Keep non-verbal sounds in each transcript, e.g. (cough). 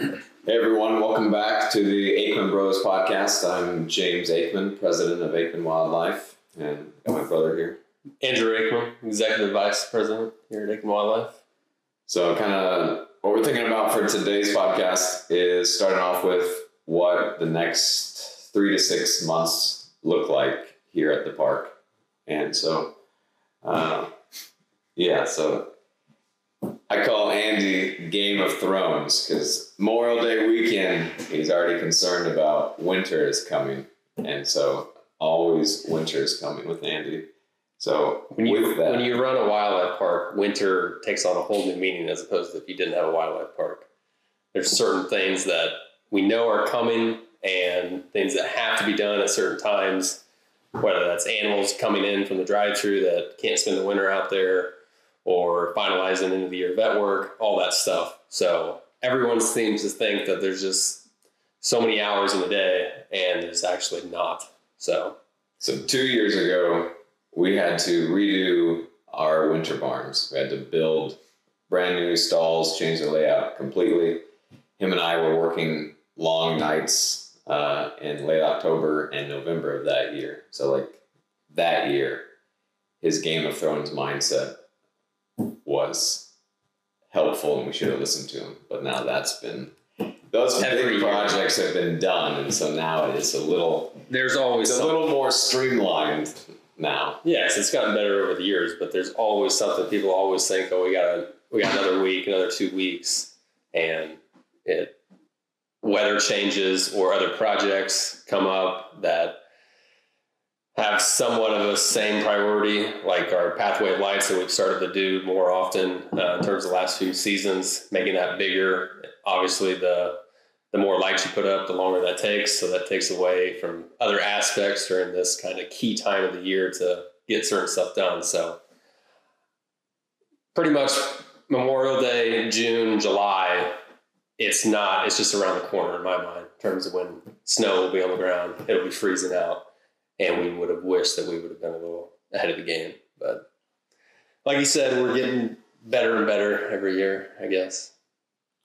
Hey everyone, welcome back to the Aikman Bros podcast. I'm James Aikman, president of Aikman Wildlife, and got my brother here. Andrew Aikman, executive vice president here at Aikman Wildlife. So, kind of what we're thinking about for today's podcast is starting off with what the next three to six months look like here at the park. And so, uh, yeah, so I call Andy Game of Thrones because Memorial Day weekend, he's already concerned about winter is coming. And so, always winter is coming with Andy. So, When you with that, when you run a wildlife park, winter takes on a whole new meaning as opposed to if you didn't have a wildlife park. There's certain things that we know are coming and things that have to be done at certain times, whether that's animals coming in from the drive-through that can't spend the winter out there, or finalizing end of the year vet work, all that stuff. So everyone seems to think that there's just so many hours in the day, and there's actually not. So So two years ago, we had to redo our winter barns. We had to build brand new stalls, change the layout completely. Him and I were working long nights uh, in late October and November of that year. So like that year, his Game of Thrones mindset was helpful, and we should have listened to him. But now that's been those Every big year. projects have been done, and so now it is a little there's always it's a little more streamlined now. Yes, it's gotten better over the years, but there's always something people always think, oh, we got a, we got another week, another two weeks, and it weather changes or other projects come up that have somewhat of a same priority, like our pathway of lights that we've started to do more often uh, in terms of the last few seasons, making that bigger. Obviously, the the more lights you put up, the longer that takes. So that takes away from other aspects during this kind of key time of the year to get certain stuff done. So pretty much Memorial Day, June, July, it's not, it's just around the corner in my mind in terms of when snow will be on the ground. It'll be freezing out. And we would have wished that we would have been a little ahead of the game. But like you said, we're getting better and better every year, I guess.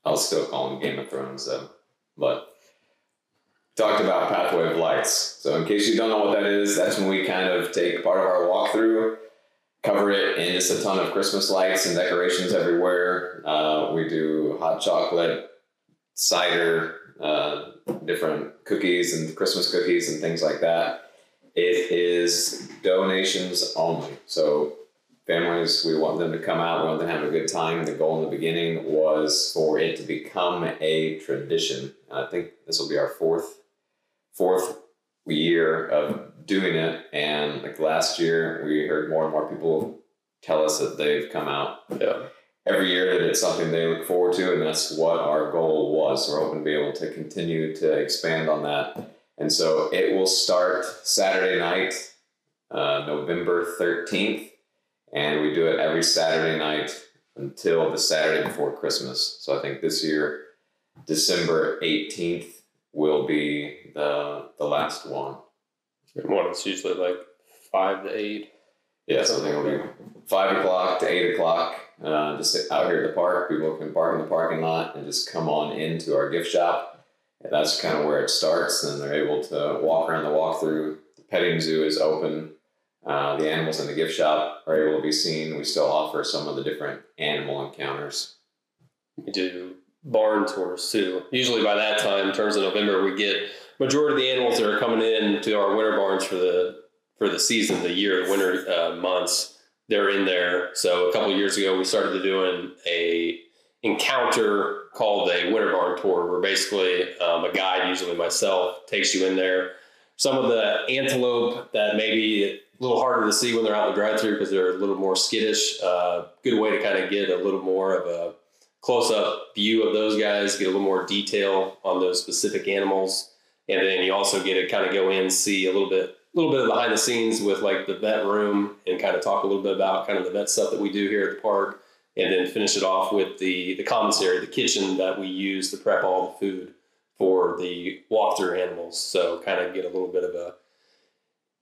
I'll still call them Game of Thrones though. But talked about Pathway of Lights. So in case you don't know what that is, that's when we kind of take part of our walkthrough, cover it in just a ton of Christmas lights and decorations everywhere. Uh, we do hot chocolate, cider, uh, different cookies and Christmas cookies and things like that. It is donations only. So families, we want them to come out, we want them to have a good time. The goal in the beginning was for it to become a tradition. And I think this will be our fourth fourth year of doing it. And like last year, we heard more and more people tell us that they've come out Yeah. every year that it's something they look forward to, and that's what our goal was. So We're hoping to be able to continue to expand on that. And so it will start Saturday night, uh, November 13th, and we do it every Saturday night until the Saturday before Christmas. So I think this year, December 18th will be the, the last one. And what it's usually like five to eight. Yeah, so I think it'll be five o'clock to eight o'clock. Uh, just out here at the park, people can park in the parking lot and just come on into our gift shop. And that's kind of where it starts. And they're able to walk around the walkthrough. The petting zoo is open. Uh, the animals in the gift shop are able to be seen. We still offer some of the different animal encounters. We do barn tours too. Usually by that time, in terms of November, we get majority of the animals that are coming in to our winter barns for the for the season, the year, the winter uh, months. They're in there. So a couple years ago, we started doing a encounter called a winter barn tour, where basically um, a guide, usually myself, takes you in there. Some of the antelope that maybe a little harder to see when they're out in the drive-through because they're a little more skittish. Uh, good way to kind of get a little more of a close-up view of those guys, get a little more detail on those specific animals, and then you also get to kind of go in, see a little bit, a little bit of behind the scenes with like the vet room, and kind of talk a little bit about kind of the vet stuff that we do here at the park, and then finish it off with the the commissary, the kitchen that we use to prep all the food for the walkthrough animals. So kind of get a little bit of a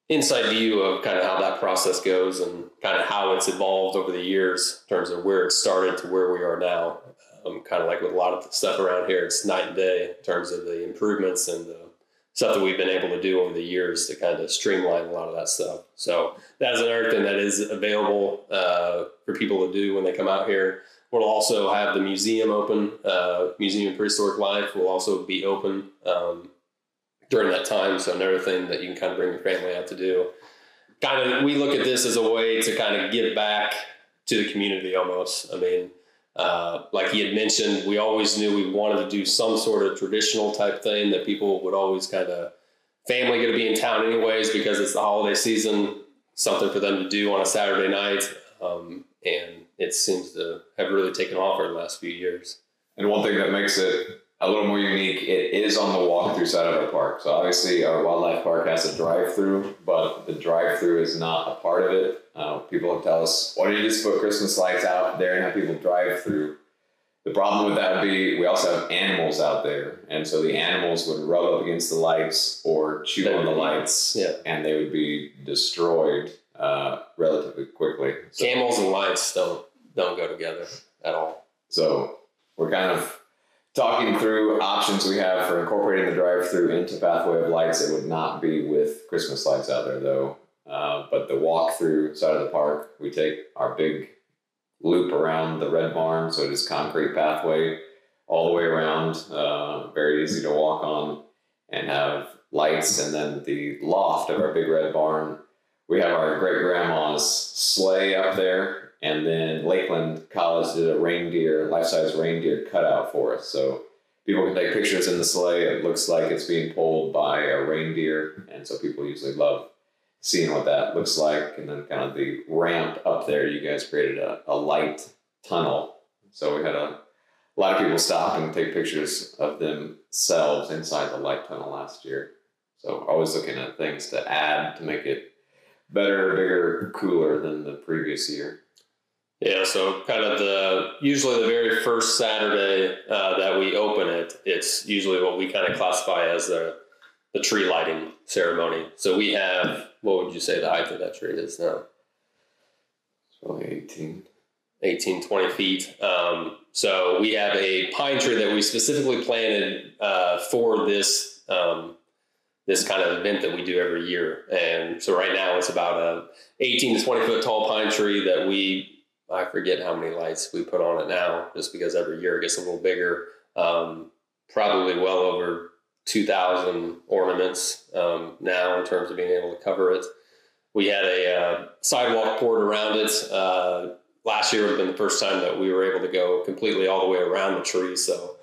inside view of kind of how that process goes and kind of how it's evolved over the years in terms of where it started to where we are now. Um, kind of like with a lot of stuff around here, it's night and day in terms of the improvements and the stuff that we've been able to do over the years to kind of streamline a lot of that stuff. So that is another thing that is available uh, for people to do when they come out here. We'll also have the museum open. Uh, museum of Prehistoric Life will also be open um, during that time. So another thing that you can kind of bring your family out to do. Kind of, we look at this as a way to kind of give back to the community almost. I mean, uh, like he had mentioned, we always knew we wanted to do some sort of traditional type thing that people would always kind of family going to be in town anyways because it's the holiday season, something for them to do on a Saturday night. Um, and it seems to have really taken off over the last few years. And one thing that makes it a little more unique, it is on the walkthrough side of our park. So obviously our wildlife park has a drive-through, but the drive-through is not a part of it. Uh, people tell us, why don't you just put Christmas lights out there and have people drive through? The problem with that would be we also have animals out there, and so the animals would rub up against the lights or chew on the lights, Yeah. and they would be destroyed uh, relatively quickly. So, Camels and lights don't don't go together at all. so we're kind of talking through options we have for incorporating the drive-through into Pathway of Lights. It would not be with Christmas lights out there though. Uh, but the walk-through side of the park, we take our big loop around the red barn, so it is concrete pathway all the way around, uh, very easy to walk on, and have lights. And then the loft of our big red barn, we have our great grandma's sleigh up there, and then Lakeland College did a reindeer, life-size reindeer cutout for us. So people can take pictures in the sleigh. It looks like it's being pulled by a reindeer, and so people usually love seeing what that looks like. And then kind of the ramp up there, you guys created a, a light tunnel. So we had a, a lot of people stop and take pictures of themselves inside the light tunnel last year. So always looking at things to add to make it better, bigger, cooler than the previous year. Yeah, so kind of the usually the very first Saturday uh, that we open it, it's usually what we kind of classify as the the tree lighting ceremony. So we have what would you say the height of that tree is now? It's probably 18. 18, 20 feet. Um, so we have a pine tree that we specifically planted uh, for this um, this kind of event that we do every year. And so right now it's about a 18 to 20 foot tall pine tree that we I forget how many lights we put on it now, just because every year it gets a little bigger. Um, probably well over 2,000 ornaments um, now in terms of being able to cover it. We had a uh, sidewalk poured around it. Uh, last year would have been the first time that we were able to go completely all the way around the tree. So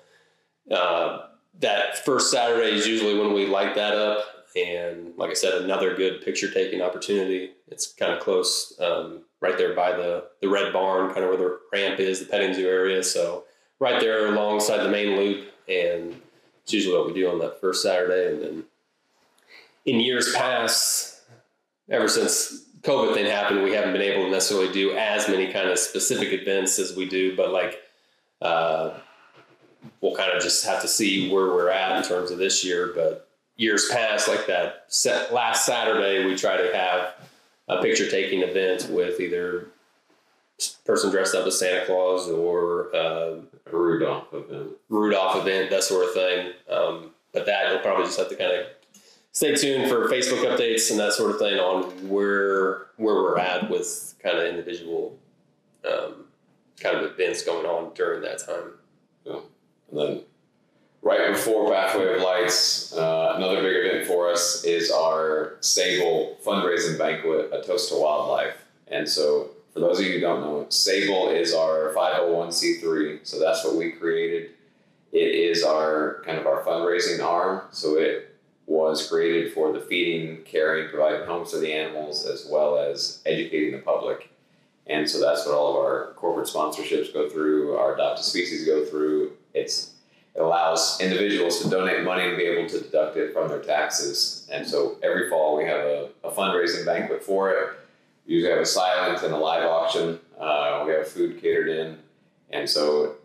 uh, that first Saturday is usually when we light that up. And like I said, another good picture taking opportunity. It's kind of close, um, right there by the, the red barn, kind of where the ramp is, the petting zoo area. So right there alongside the main loop. And it's usually what we do on that first Saturday. And then in years past, ever since COVID thing happened, we haven't been able to necessarily do as many kind of specific events as we do, but like, uh, we'll kind of just have to see where we're at in terms of this year. But years past, like that last Saturday, we try to have a picture taking event with either person dressed up as Santa Claus or uh, A Rudolph event. Rudolph event, that sort of thing. Um, but that you'll probably just have to kind of stay tuned for Facebook updates and that sort of thing on where where we're at with kind of individual um, kind of events going on during that time. Yeah. And then right before Pathway of Lights, uh, another big event for us is our Sable fundraising banquet, A Toast to Wildlife. And so, for those of you who don't know, Sable is our 501c3. So that's what we created. It is our kind of our fundraising arm. So it was created for the feeding, caring, providing homes for the animals, as well as educating the public. And so that's what all of our corporate sponsorships go through, our adopted species go through. It's it allows individuals to donate money and be able to deduct it from their taxes. And so every fall we have a, a fundraising banquet for it. We usually have a silent and a live auction. Uh, we have food catered in. And so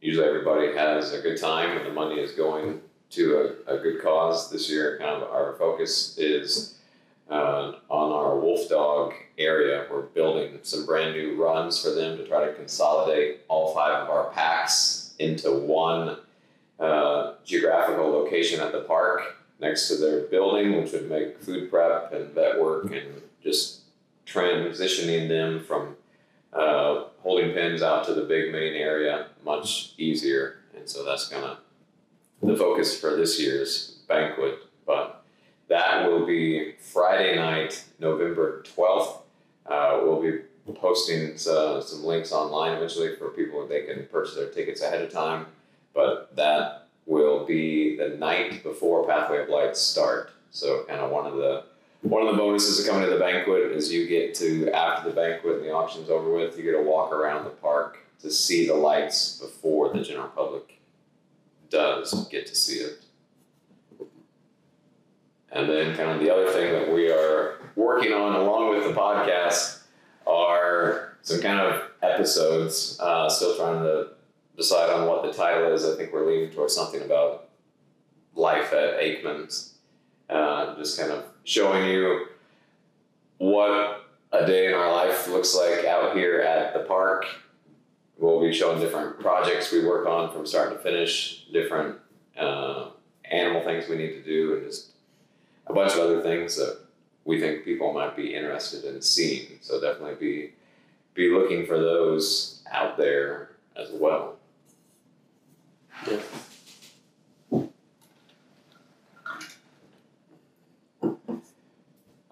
usually everybody has a good time and the money is going to a, a good cause. This year, kind of our focus is uh, on our wolf dog area. We're building some brand new runs for them to try to consolidate all five of our packs into one uh, geographical location at the park next to their building, which would make food prep and vet work and just transitioning them from uh, holding pens out to the big main area much easier. And so that's kind of the focus for this year's banquet. But that will be Friday night, November 12th. Uh, we'll be posting uh, some links online eventually for people they can purchase their tickets ahead of time. But that will be the night before Pathway of Lights start. So kind of one of the one of the bonuses of coming to the banquet is you get to after the banquet and the auction's over with, you get to walk around the park to see the lights before the general public does get to see it. And then kind of the other thing that we are working on along with the podcast are some kind of episodes. Uh, still trying to decide on what the title is. I think we're leaning towards something about life at Aikman's. Uh, just kind of showing you what a day in our life looks like out here at the park. We'll be showing different projects we work on from start to finish, different uh, animal things we need to do, and just a bunch of other things that we think people might be interested in seeing. So definitely be be looking for those out there as well. Yeah.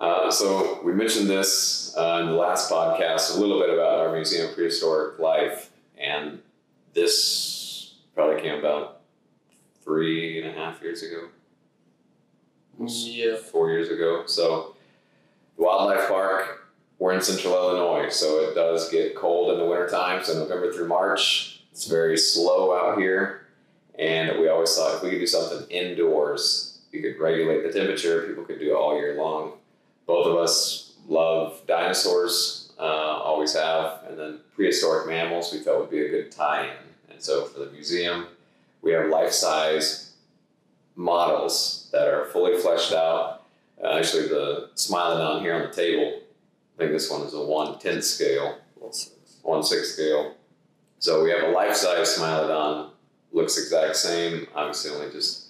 Uh, so we mentioned this uh, in the last podcast a little bit about our museum of prehistoric life, and this probably came about three and a half years ago, Yeah. four years ago. So the wildlife park, we're in central Illinois, so it does get cold in the winter wintertime. So November through March, it's very slow out here, and we always thought if we could do something indoors, you could regulate the temperature. People could do it all year long both of us love dinosaurs, uh, always have, and then prehistoric mammals we felt would be a good tie-in. And so for the museum, we have life-size models that are fully fleshed out. Uh, actually, the Smilodon here on the table, I think this one is a one tenth scale, one sixth scale. So we have a life-size Smilodon, looks exact same, obviously only just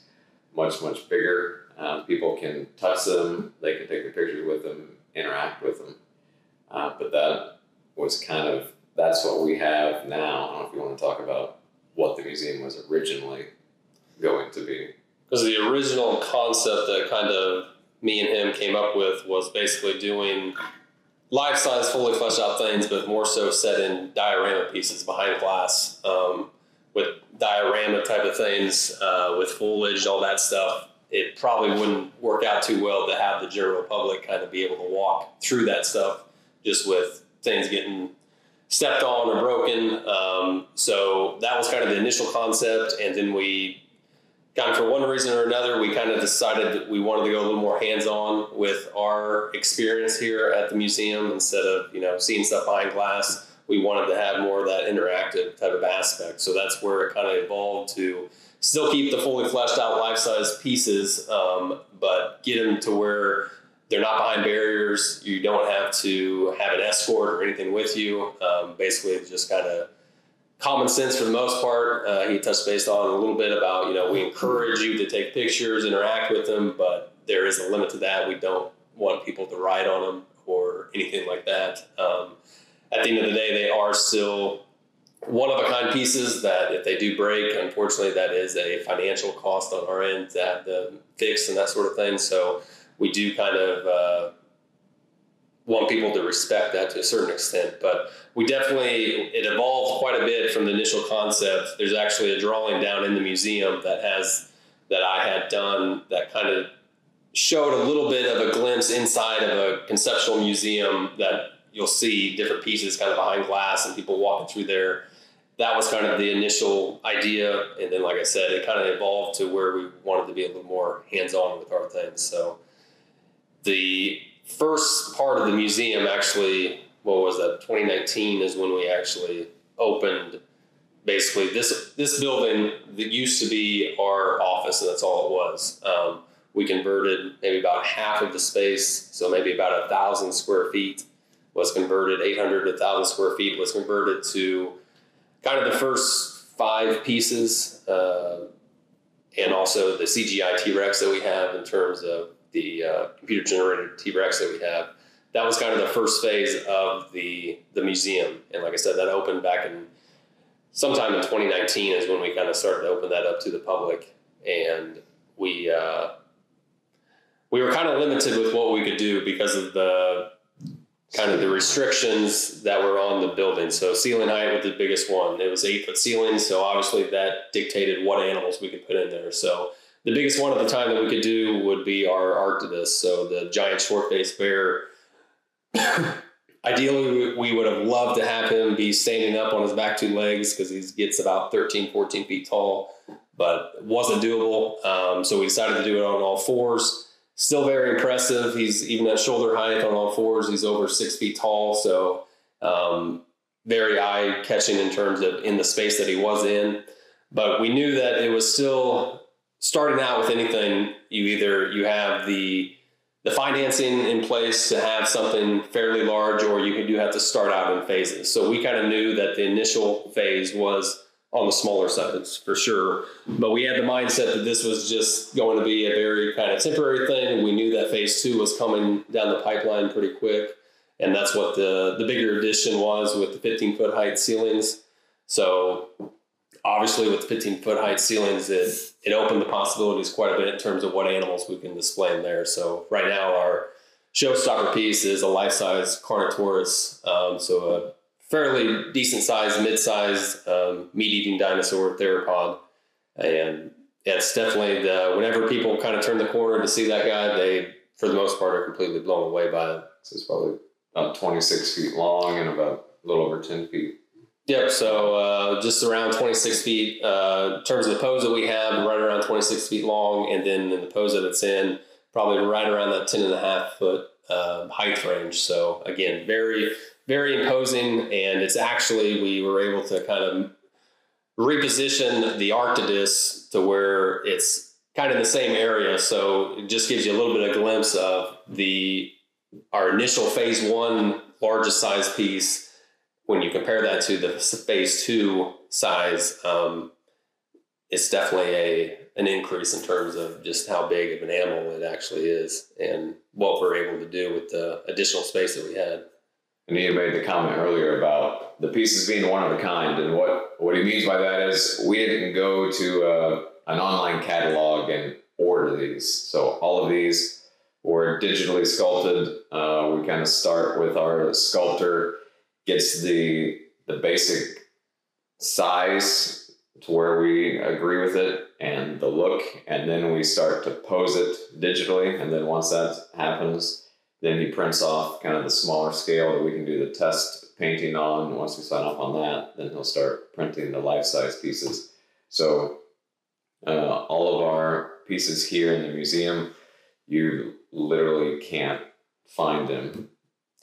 much much bigger. Um, people can touch them, they can take their pictures with them, interact with them. Uh, but that was kind of that's what we have now. I don't know if you want to talk about what the museum was originally going to be. Because the original concept that kind of me and him came up with was basically doing life size, fully fleshed out things, but more so set in diorama pieces behind glass um, with diorama type of things, uh, with foliage, all that stuff. It probably wouldn't work out too well to have the general public kind of be able to walk through that stuff just with things getting stepped on or broken. Um, so that was kind of the initial concept, and then we kind of for one reason or another, we kind of decided that we wanted to go a little more hands-on with our experience here at the museum instead of you know seeing stuff behind glass. We wanted to have more of that interactive type of aspect. So that's where it kind of evolved to still keep the fully fleshed out life-size pieces, um, but get them to where they're not behind barriers. You don't have to have an escort or anything with you. Um, basically, just kind of common sense for the most part. Uh, he touched base on a little bit about, you know, we encourage you to take pictures, interact with them, but there is a limit to that. We don't want people to ride on them or anything like that. Um, at the end of the day, they are still one of a kind pieces that if they do break, unfortunately, that is a financial cost on our end to have them fixed and that sort of thing. So we do kind of uh, want people to respect that to a certain extent. But we definitely, it evolved quite a bit from the initial concept. There's actually a drawing down in the museum that has, that I had done that kind of showed a little bit of a glimpse inside of a conceptual museum that you'll see different pieces kind of behind glass and people walking through there. That was kind of the initial idea. And then, like I said, it kind of evolved to where we wanted to be a little more hands on with our things. So the first part of the museum actually, what was that? 2019 is when we actually opened. Basically, this this building that used to be our office, and that's all it was. Um, we converted maybe about half of the space, so maybe about a thousand square feet was converted. 800 to 1,000 square feet was converted to kind of the first five pieces, uh, and also the CGI T Rex that we have in terms of the uh, computer generated T Rex that we have. That was kind of the first phase of the the museum, and like I said, that opened back in sometime in 2019 is when we kind of started to open that up to the public, and we uh, we were kind of limited with what we could do because of the kind of the restrictions that were on the building. So ceiling height was the biggest one. It was eight foot ceiling, so obviously that dictated what animals we could put in there. So the biggest one at the time that we could do would be our Arctodus, so the giant short faced bear. (coughs) Ideally, we would have loved to have him be standing up on his back two legs because he gets about 13, 14 feet tall, but wasn't doable. Um, so we decided to do it on all fours still very impressive. He's even at shoulder height on all fours. He's over six feet tall, so um, very eye catching in terms of in the space that he was in. But we knew that it was still starting out with anything. You either you have the the financing in place to have something fairly large, or you do have to start out in phases. So we kind of knew that the initial phase was on the smaller sides for sure. But we had the mindset that this was just going to be a very kind of temporary thing, we knew that phase two was coming down the pipeline pretty quick. And that's what the the bigger addition was with the 15 foot height ceilings. So obviously with the 15 foot height ceilings, it it opened the possibilities quite a bit in terms of what animals we can display in there. So right now our showstopper piece is a life size Carnotaurus, um, so a fairly decent sized, mid sized um, meat eating dinosaur theropod. And it's definitely the whenever people kind of turn the corner to see that guy, they for the most part are completely blown away by it. So it's probably about 26 feet long and about a little over 10 feet. Yep. So uh, just around 26 feet. Uh, in terms of the pose that we have, right around 26 feet long, and then in the pose that it's in, probably right around that 10 and a half foot uh, height range. So again, very very imposing, and it's actually we were able to kind of reposition the Arctodus to where it's kind of the same area. So it just gives you a little bit of glimpse of the our initial phase one largest size piece. When you compare that to the phase two size, um, it's definitely a an increase in terms of just how big of an animal it actually is and what we're able to do with the additional space that we had. Andy made the comment earlier about the pieces being one of a kind, and what what he means by that is we didn't go to uh, an online catalog and order these. So all of these were digitally sculpted. Uh, we kind of start with our sculptor gets the the basic size to where we agree with it and the look, and then we start to pose it digitally. And then once that happens, then he prints off kind of the smaller scale that we can do the test painting on. Once we sign off on that, then he'll start printing the life size pieces. So uh, all of our pieces here in the museum, you literally can't find them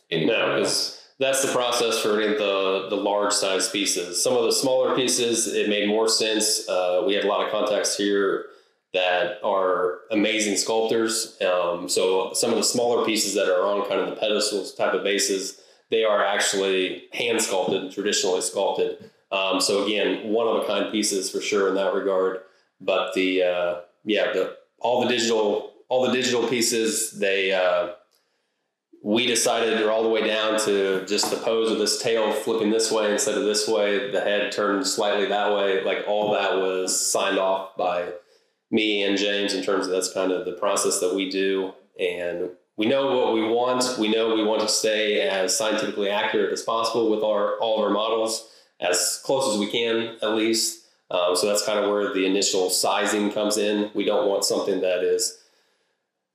anywhere No, else. That's the process for any of the the large size pieces. Some of the smaller pieces, it made more sense. Uh, we had a lot of contacts here that are amazing sculptors. Um, so some of the smaller pieces that are on kind of the pedestals type of bases, they are actually hand sculpted, traditionally sculpted. Um, so again, one of a kind pieces for sure in that regard. But the uh, yeah, the all the digital all the digital pieces they uh, we decided they're all the way down to just the pose of this tail flipping this way instead of this way, the head turned slightly that way. Like all that was signed off by me and James in terms of that's kind of the process that we do. And we know what we want. We know we want to stay as scientifically accurate as possible with our all of our models, as close as we can at least. Um, so that's kind of where the initial sizing comes in. We don't want something that is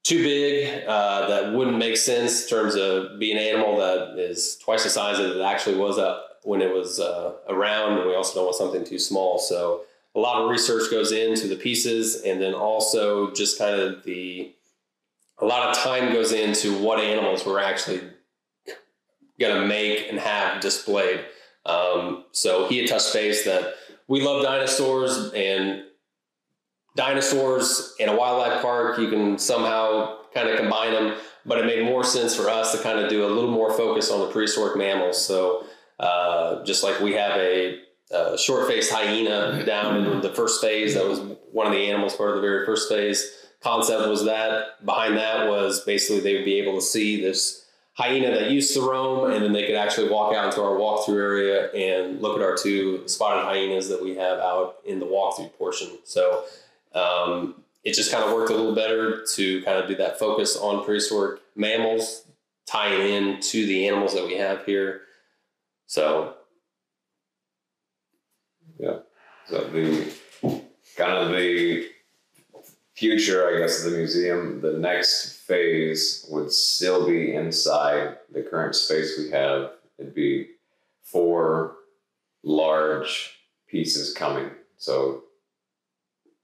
too big uh, that wouldn't make sense in terms of being an animal that is twice the size that it actually was when it was uh, around, and we also don't want something too small. So a lot of research goes into the pieces and then also just kind of the a lot of time goes into what animals we're actually going to make and have displayed. Um, so he had touched base that we love dinosaurs and dinosaurs in a wildlife park you can somehow kind of combine them but it made more sense for us to kind of do a little more focus on the prehistoric mammals. So uh, just like we have a uh, short-faced hyena down in the first phase. That was one of the animals part of the very first phase. Concept was that. Behind that was basically they would be able to see this hyena that used to roam, and then they could actually walk out into our walkthrough area and look at our two spotted hyenas that we have out in the walkthrough portion. So um, it just kind of worked a little better to kind of do that focus on prehistoric mammals, tying in to the animals that we have here. So yeah. So the kind of the future, I guess, of the museum, the next phase would still be inside the current space we have. It'd be four large pieces coming. So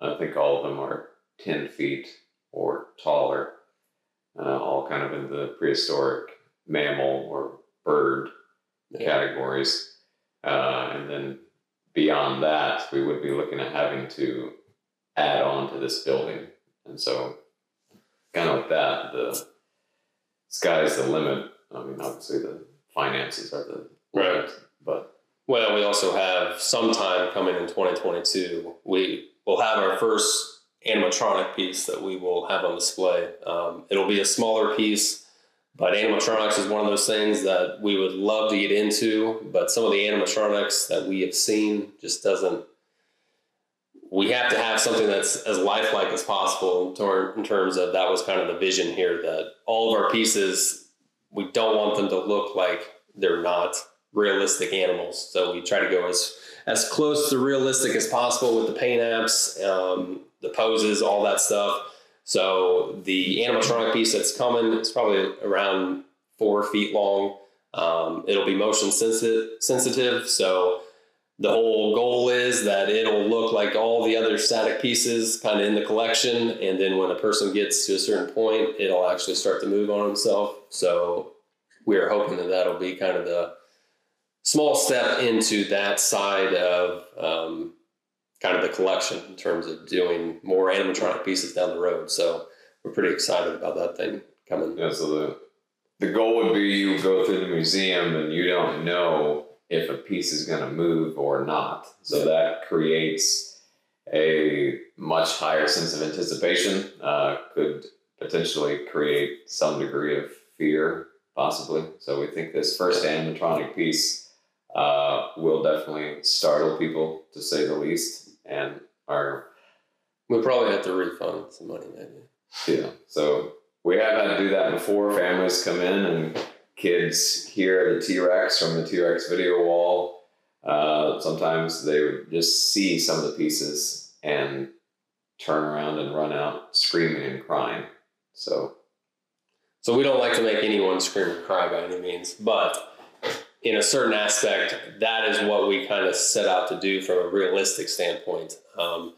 I think all of them are 10 feet or taller, uh, all kind of in the prehistoric mammal or bird yeah. categories. Uh, and then beyond that, we would be looking at having to add on to this building. And so, kind of like that, the sky's the limit. I mean, obviously, the finances are the right, limit, but well, we also have some time coming in 2022. We will have our first animatronic piece that we will have on display. Um, it'll be a smaller piece but animatronics is one of those things that we would love to get into, but some of the animatronics that we have seen just doesn't. We have to have something that's as lifelike as possible in terms of that was kind of the vision here that all of our pieces, we don't want them to look like they're not realistic animals. So we try to go as as close to realistic as possible with the paint apps, um, the poses, all that stuff so the animatronic piece that's coming is probably around four feet long. Um, it'll be motion sensitive, sensitive. So the whole goal is that it'll look like all the other static pieces kind of in the collection. And then when a person gets to a certain point, it'll actually start to move on itself. So we're hoping that that'll be kind of the small step into that side of um, kind of the collection in terms of doing more animatronic pieces down the road. So we're pretty excited about that thing coming. Yeah, so the the goal would be you go through the museum and you don't know if a piece is going to move or not. So that creates a much higher sense of anticipation. Uh, could potentially create some degree of fear, possibly. So we think this first animatronic piece uh, will definitely startle people, to say the least and our we probably have to refund some money maybe. Yeah. So we have had to do that before. Families come in and kids hear the T Rex from the T Rex video wall. Uh, sometimes they would just see some of the pieces and turn around and run out screaming and crying. So, so we don't like to make anyone scream or cry by any means, but in a certain aspect, that is what we kind of set out to do from a realistic standpoint. Um,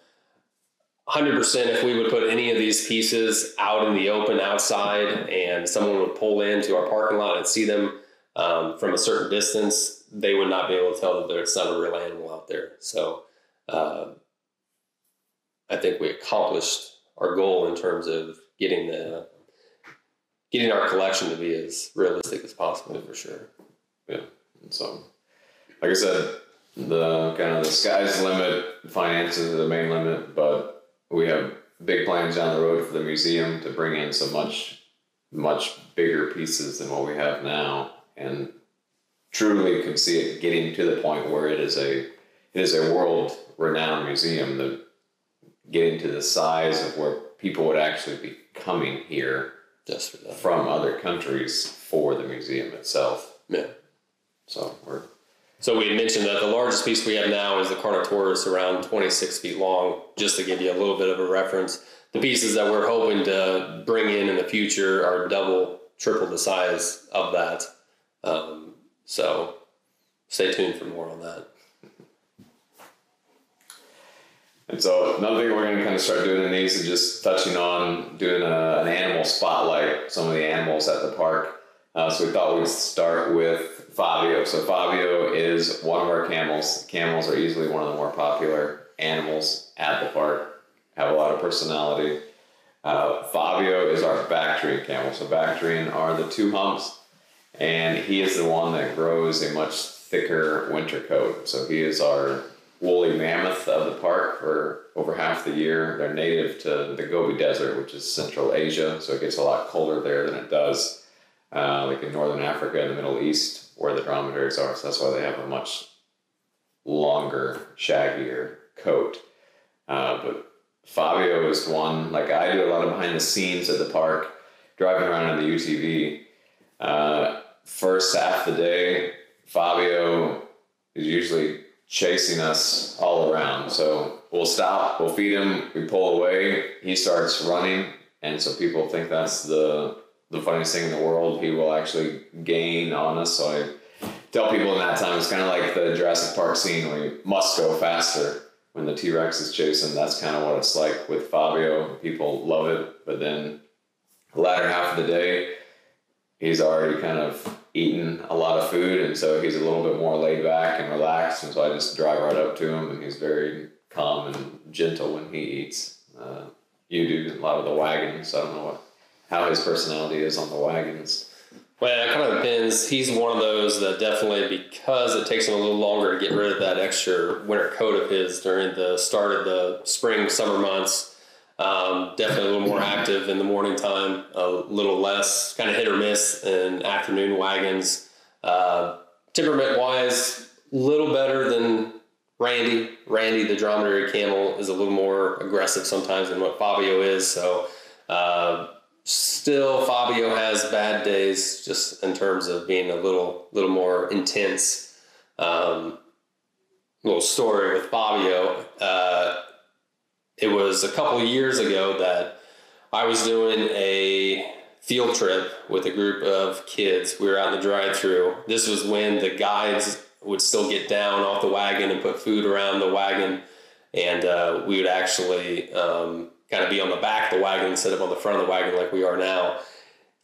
100% if we would put any of these pieces out in the open outside and someone would pull into our parking lot and see them um, from a certain distance, they would not be able to tell that there's not a real animal out there. So uh, I think we accomplished our goal in terms of getting the getting our collection to be as realistic as possible for sure. Yeah. And so, like I said, the kind of the sky's the limit, finances are the main limit, but we have big plans down the road for the museum to bring in so much, much bigger pieces than what we have now, and truly can see it getting to the point where it is a it is a world renowned museum that getting to the size of where people would actually be coming here just from other countries for the museum itself. Yeah. So we're so we mentioned that the largest piece we have now is the Carnotaurus, around 26 feet long. Just to give you a little bit of a reference, the pieces that we're hoping to bring in in the future are double, triple the size of that. Um, so stay tuned for more on that. And so another thing we're going to kind of start doing in these is just touching on doing a, an animal spotlight, some of the animals at the park. Uh, so we thought we'd start with Fabio. So Fabio is one of our camels. Camels are easily one of the more popular animals at the park. Have a lot of personality. Uh, Fabio is our Bactrian camel. So Bactrian are the two humps, and he is the one that grows a much thicker winter coat. So he is our woolly mammoth of the park for over half the year. They're native to the Gobi Desert, which is Central Asia, so it gets a lot colder there than it does uh, like in Northern Africa and the Middle East, where the dromedaries are. So that's why they have a much longer, shaggier coat. Uh, but Fabio is one, like I do a lot of behind the scenes at the park, driving around in the UTV. Uh, first half of the day, Fabio is usually chasing us all around. So we'll stop, we'll feed him, we pull away, he starts running, and so people think that's the the funniest thing in the world. He will actually gain on us. So I tell people in that time it's kind of like the Jurassic Park scene where you must go faster when the T Rex is chasing. That's kind of what it's like with Fabio. People love it, but then the latter half of the day, he's already kind of eaten a lot of food, and so he's a little bit more laid back and relaxed. And so I just drive right up to him, and he's very calm and gentle when he eats. Uh, you do a lot of the wagons. So I don't know what how his personality is on the wagons. Well, it kind of depends. He's one of those that definitely, because it takes him a little longer to get rid of that extra winter coat of his during the start of the spring, summer months, um, definitely a little more active in the morning time, a little less kind of hit or miss in afternoon wagons. Uh, temperament wise, a little better than Randy. Randy, the dromedary camel, is a little more aggressive sometimes than what Fabio is. So, uh, still Fabio has bad days just in terms of being a little little more intense. Um, little story with Fabio. Uh, it was a couple years ago that I was doing a field trip with a group of kids. We were out in the drive-through. This was when the guides would still get down off the wagon and put food around the wagon, and uh, we would actually um, kind of be on the back of the wagon instead of on the front of the wagon like we are now.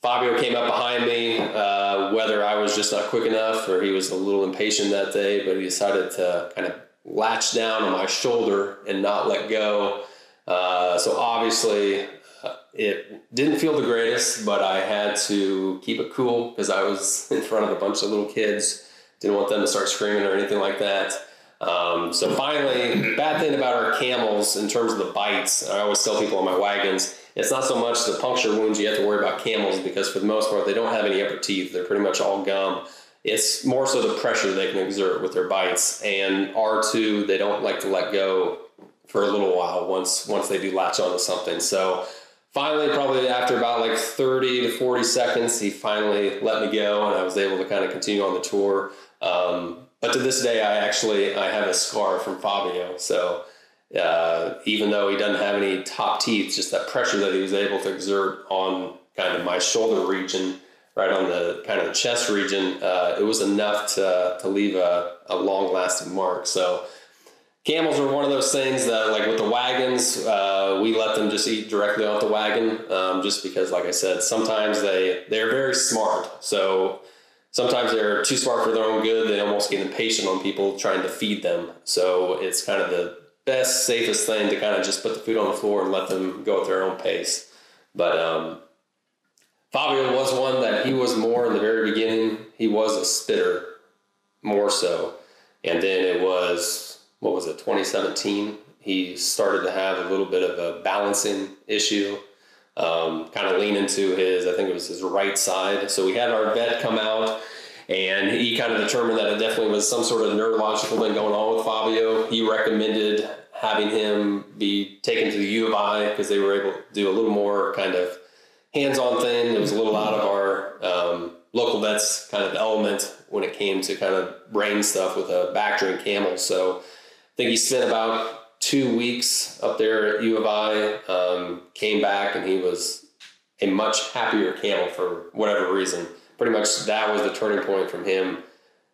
Fabio came up behind me, uh, whether I was just not quick enough or he was a little impatient that day, but he decided to kind of latch down on my shoulder and not let go. Uh, so obviously, uh, it didn't feel the greatest, but I had to keep it cool because I was (laughs) in front of a bunch of little kids. Didn't want them to start screaming or anything like that. Um, so finally, bad thing about our camels in terms of the bites, I always tell people on my wagons, it's not so much the puncture wounds you have to worry about camels because for the most part they don't have any upper teeth. They're pretty much all gum. It's more so the pressure they can exert with their bites. And R2, they don't like to let go for a little while once once they do latch onto something. So finally, probably after about like 30 to 40 seconds, he finally let me go and I was able to kind of continue on the tour. Um, but to this day, I actually I have a scar from Fabio. So uh, even though he doesn't have any top teeth, just that pressure that he was able to exert on kind of my shoulder region, right on the kind of the chest region, uh, it was enough to to leave a, a long lasting mark. So camels are one of those things that like with the wagons uh, we let them just eat directly off the wagon um, just because like i said sometimes they they're very smart so sometimes they're too smart for their own good. They almost get impatient on people trying to feed them. So it's kind of the best, safest thing to kind of just put the food on the floor and let them go at their own pace. But um, Fabio was one that he was more in the very beginning. He was a spitter, more so. And then it was, what was it, 2017? He started to have a little bit of a balancing issue um, kind of lean into his, I think it was his right side. So we had our vet come out and he kind of determined that it definitely was some sort of neurological thing going on with Fabio. He recommended having him be taken to the U of I because they were able to do a little more kind of hands-on thing. It was a little out of our um, local vet's kind of element when it came to kind of brain stuff with a Bactrian camel. So I think he spent about two weeks up there at U of I, um, came back, and he was a much happier camel for whatever reason. Pretty much that was the turning point from him.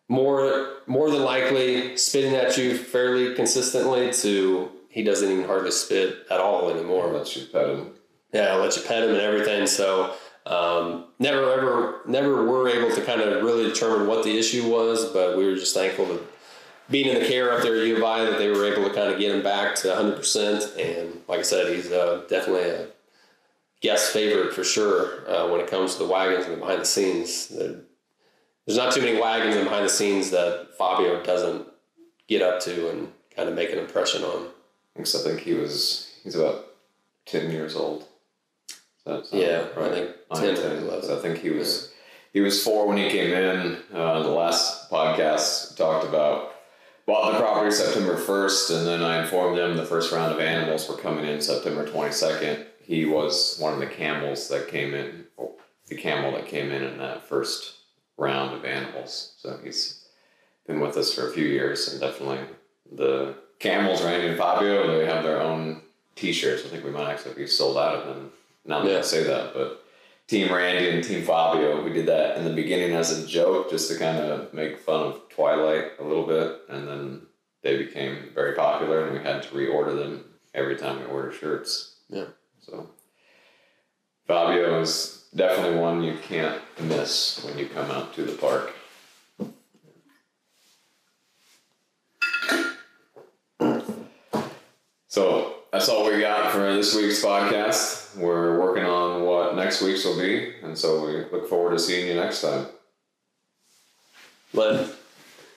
More, more than likely, spitting at you fairly consistently to he doesn't even hardly spit at all anymore. Let you pet him. Yeah, I'll let you pet him and everything. So um, never ever never were able to kind of really determine what the issue was, but we were just thankful that being in the care up there at U of I that they were able to kind of get him back to 100%. And like I said, he's uh, definitely a guest favorite for sure uh, when it comes to the wagons and the behind the scenes. There's not too many wagons in behind the scenes that Fabio doesn't get up to and kind of make an impression on. Because I think he was he's about ten years old. That's Yeah, I think Nine, 10 or 10. 11. So I think he was he was four when he came in. Uh, the last podcast talked about bought the property September first, and then I informed them the first round of animals were coming in September twenty second. He was one of the camels that came in, the camel that came in in that first round of animals. So he's been with us for a few years, and definitely the camels, Randy and Fabio, they have their own T-shirts. I think we might actually be sold out of them now that Yeah. I say that, but. Team Randy and Team Fabio. We did that in the beginning as a joke, just to kind of make fun of Twilight a little bit, and then they became very popular, and we had to reorder them every time we order shirts. Yeah. So Fabio is definitely one you can't miss when you come out to the park. So that's all we got for this week's podcast. We're working on what next week's will be, and so we look forward to seeing you next time. But